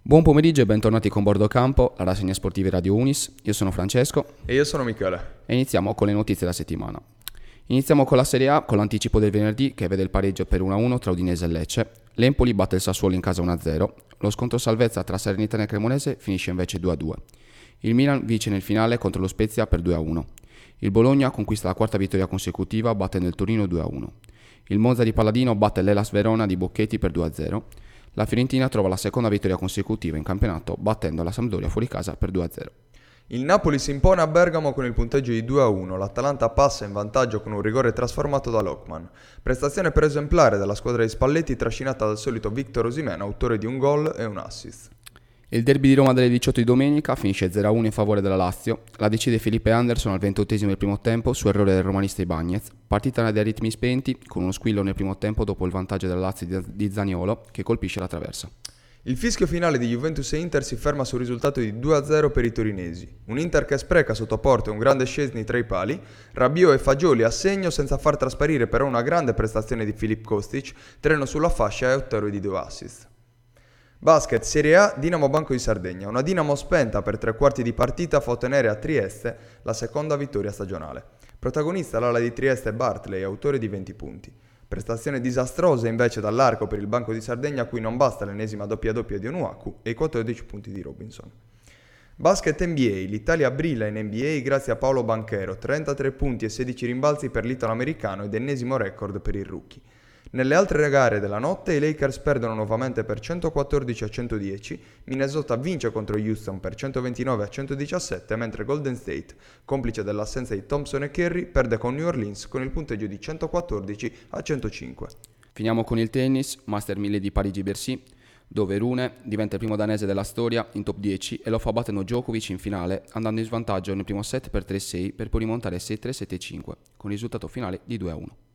Buon pomeriggio e bentornati con Bordo Campo, la rassegna sportiva Radio Unis. Io sono Francesco E io sono Michele. e iniziamo con le notizie della settimana. Iniziamo con la Serie A con l'anticipo del venerdì che vede il pareggio per 1-1 tra Udinese e Lecce. L'Empoli batte il Sassuolo in casa 1-0. Lo scontro salvezza tra Serenità e Cremonese finisce invece 2-2. Il Milan vince nel finale contro lo Spezia per 2-1. Il Bologna conquista la quarta vittoria consecutiva battendo il Torino 2-1. Il Monza di Palladino batte l'Elas Verona di Bocchetti per 2-0. La Fiorentina trova la seconda vittoria consecutiva in campionato battendo la Sampdoria fuori casa per 2-0. Il Napoli si impone a Bergamo con il punteggio di 2-1, l'Atalanta passa in vantaggio con un rigore trasformato da Lockman. Prestazione per esemplare della squadra di Spalletti trascinata dal solito Victor Osimena, autore di un gol e un assist. Il derby di Roma delle 18 di domenica finisce 0-1 in favore della Lazio. La decide Felipe Anderson al 28 del primo tempo su errore del romanista Ibagnez. Partita dai ritmi spenti con uno squillo nel primo tempo dopo il vantaggio della Lazio di Zaniolo che colpisce la traversa. Il fischio finale di Juventus e Inter si ferma sul risultato di 2-0 per i torinesi. Un Inter che spreca sotto porta un grande Scesni tra i pali, Rabiot e Fagioli a segno senza far trasparire però una grande prestazione di Filip Kostic, treno sulla fascia e autore di due assist. Basket Serie A Dinamo Banco di Sardegna. Una Dinamo spenta per tre quarti di partita fa ottenere a Trieste la seconda vittoria stagionale. Protagonista l'ala di Trieste Bartley, autore di 20 punti. Prestazione disastrosa invece dall'arco per il Banco di Sardegna a cui non basta l'ennesima doppia doppia di Onuaku e i 14 punti di Robinson. Basket NBA, l'Italia brilla in NBA grazie a Paolo Banchero, 33 punti e 16 rimbalzi per l'italo-americano ed ennesimo record per il rookie. Nelle altre gare della notte i Lakers perdono nuovamente per 114 a 110, Minnesota vince contro Houston per 129 a 117, mentre Golden State, complice dell'assenza di Thompson e Curry, perde con New Orleans con il punteggio di 114 a 105. Finiamo con il tennis, Master 1000 di Parigi-Bercy, dove Rune diventa il primo danese della storia in top 10 e lo fa battendo Djokovic in finale, andando in svantaggio nel primo set per 3-6 per poi rimontare 6-3-7-5, con risultato finale di 2-1.